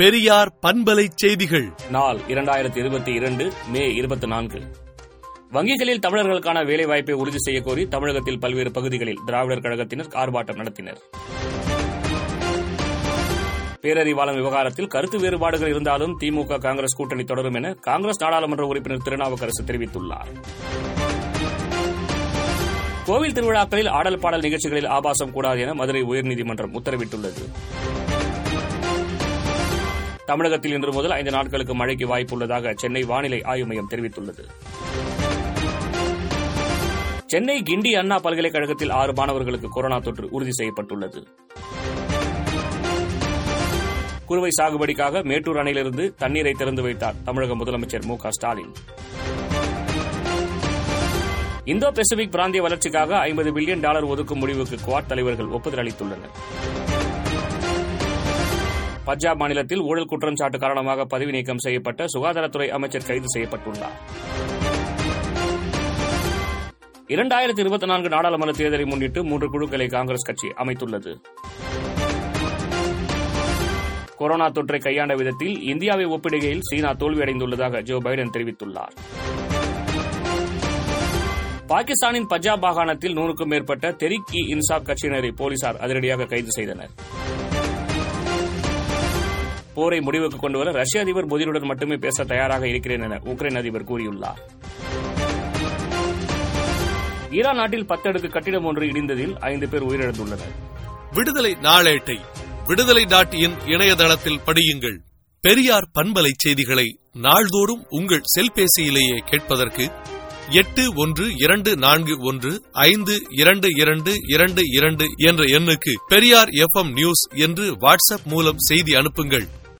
பெரியார் பண்பலை செய்திகள். நாள் இரண்டாயிரத்தி இருபத்தி இரண்டு மே இருபத்தி நான்கு. வங்கிகளில் தமிழர்களுக்கான வேலைவாய்ப்பை உறுதி செய்ய கோரி தமிழகத்தில் பல்வேறு பகுதிகளில் திராவிடர் கழகத்தினர் ஆர்ப்பாட்டம் நடத்தினர். பேரறிவாளன் விவகாரத்தில் கருத்து வேறுபாடுகள் இருந்தாலும் திமுக காங்கிரஸ் கூட்டணி தொடரும் என காங்கிரஸ் நாடாளுமன்ற உறுப்பினர் திருநாவுக்கரசு தெரிவித்துள்ளார். கோவில் திருவிழாக்களில் ஆடல் பாடல் நிகழ்ச்சிகளில் ஆபாசம் கூடாது என மதுரை உயர்நீதிமன்றம் உத்தரவிட்டுள்ளது. தமிழகத்தில் இன்று முதல் ஐந்து நாட்களுக்கு மழைக்கு வாய்ப்புள்ளதாக சென்னை வானிலை ஆய்வு மையம் தெரிவித்துள்ளது. சென்னை கிண்டி அண்ணா பல்கலைக்கழகத்தில் ஆறு மாணவர்களுக்கு கொரோனா தொற்று உறுதி செய்யப்பட்டுள்ளது. குறுவை சாகுபடிக்காக மேட்டூர் அணையிலிருந்து தண்ணீரை திறந்து வைத்தார் தமிழக முதலமைச்சர் மு ஸ்டாலின். இந்தோ பசிபிக் பிராந்திய வளர்ச்சிக்காக ஐம்பது பில்லியன் டாலர் ஒதுக்கும் முடிவுக்கு குவாட் தலைவர்கள் ஒப்புதல் அளித்துள்ளனர். பஞ்சாப் மாநிலத்தில் ஊழல் குற்றம் சாட்டு காரணமாக பதவி நீக்கம் செய்யப்பட்ட சுகாதாரத்துறை அமைச்சர் கைது செய்யப்பட்டுள்ளார். இரண்டாயிரத்தி இருபத்தி நான்கு நாடாளுமன்ற தேர்தலை முன்னிட்டு மூன்று குழுக்களை காங்கிரஸ் கட்சி அமைத்துள்ளது. கொரோனா தொற்றை கையாண்ட விதத்தில் இந்தியாவை ஒப்பிடுகையில் சீனா தோல்வியடைந்துள்ளதாக ஜோ பைடன் தெரிவித்துள்ளார். பாகிஸ்தானின் பஞ்சாப் மாகாணத்தில் நூறுக்கும் மேற்பட்ட தெரிக் இ இன்சாப் கட்சியினரை போலீசார் அதிரடியாக கைது செய்தனர். போரை முடிவுக்கு கொண்டுவர ரஷ்ய அதிபர் புதினுடன் மட்டுமே பேச தயாராக இருக்கிறேன் என உக்ரைன் அதிபர் கூறியுள்ளார். ஈரான் நாட்டில் பத்தடுக்கு கட்டிடம் ஒன்று இடிந்ததில் ஐந்து பேர் உயிரிழந்துள்ளனர். விடுதலை நாளேட்டை விடுதலை டாட் இன் இணையதளத்தில் படியுங்கள். பெரியார் பண்பலை செய்திகளை நாள்தோறும் உங்கள் செல்பேசியிலேயே கேட்பதற்கு எட்டு ஒன்று இரண்டு நான்கு ஒன்று ஐந்து இரண்டு இரண்டு இரண்டு இரண்டு என்ற எண்ணுக்கு பெரியார் எஃப் நியூஸ் என்று வாட்ஸ்அப் மூலம் செய்தி அனுப்புங்கள்.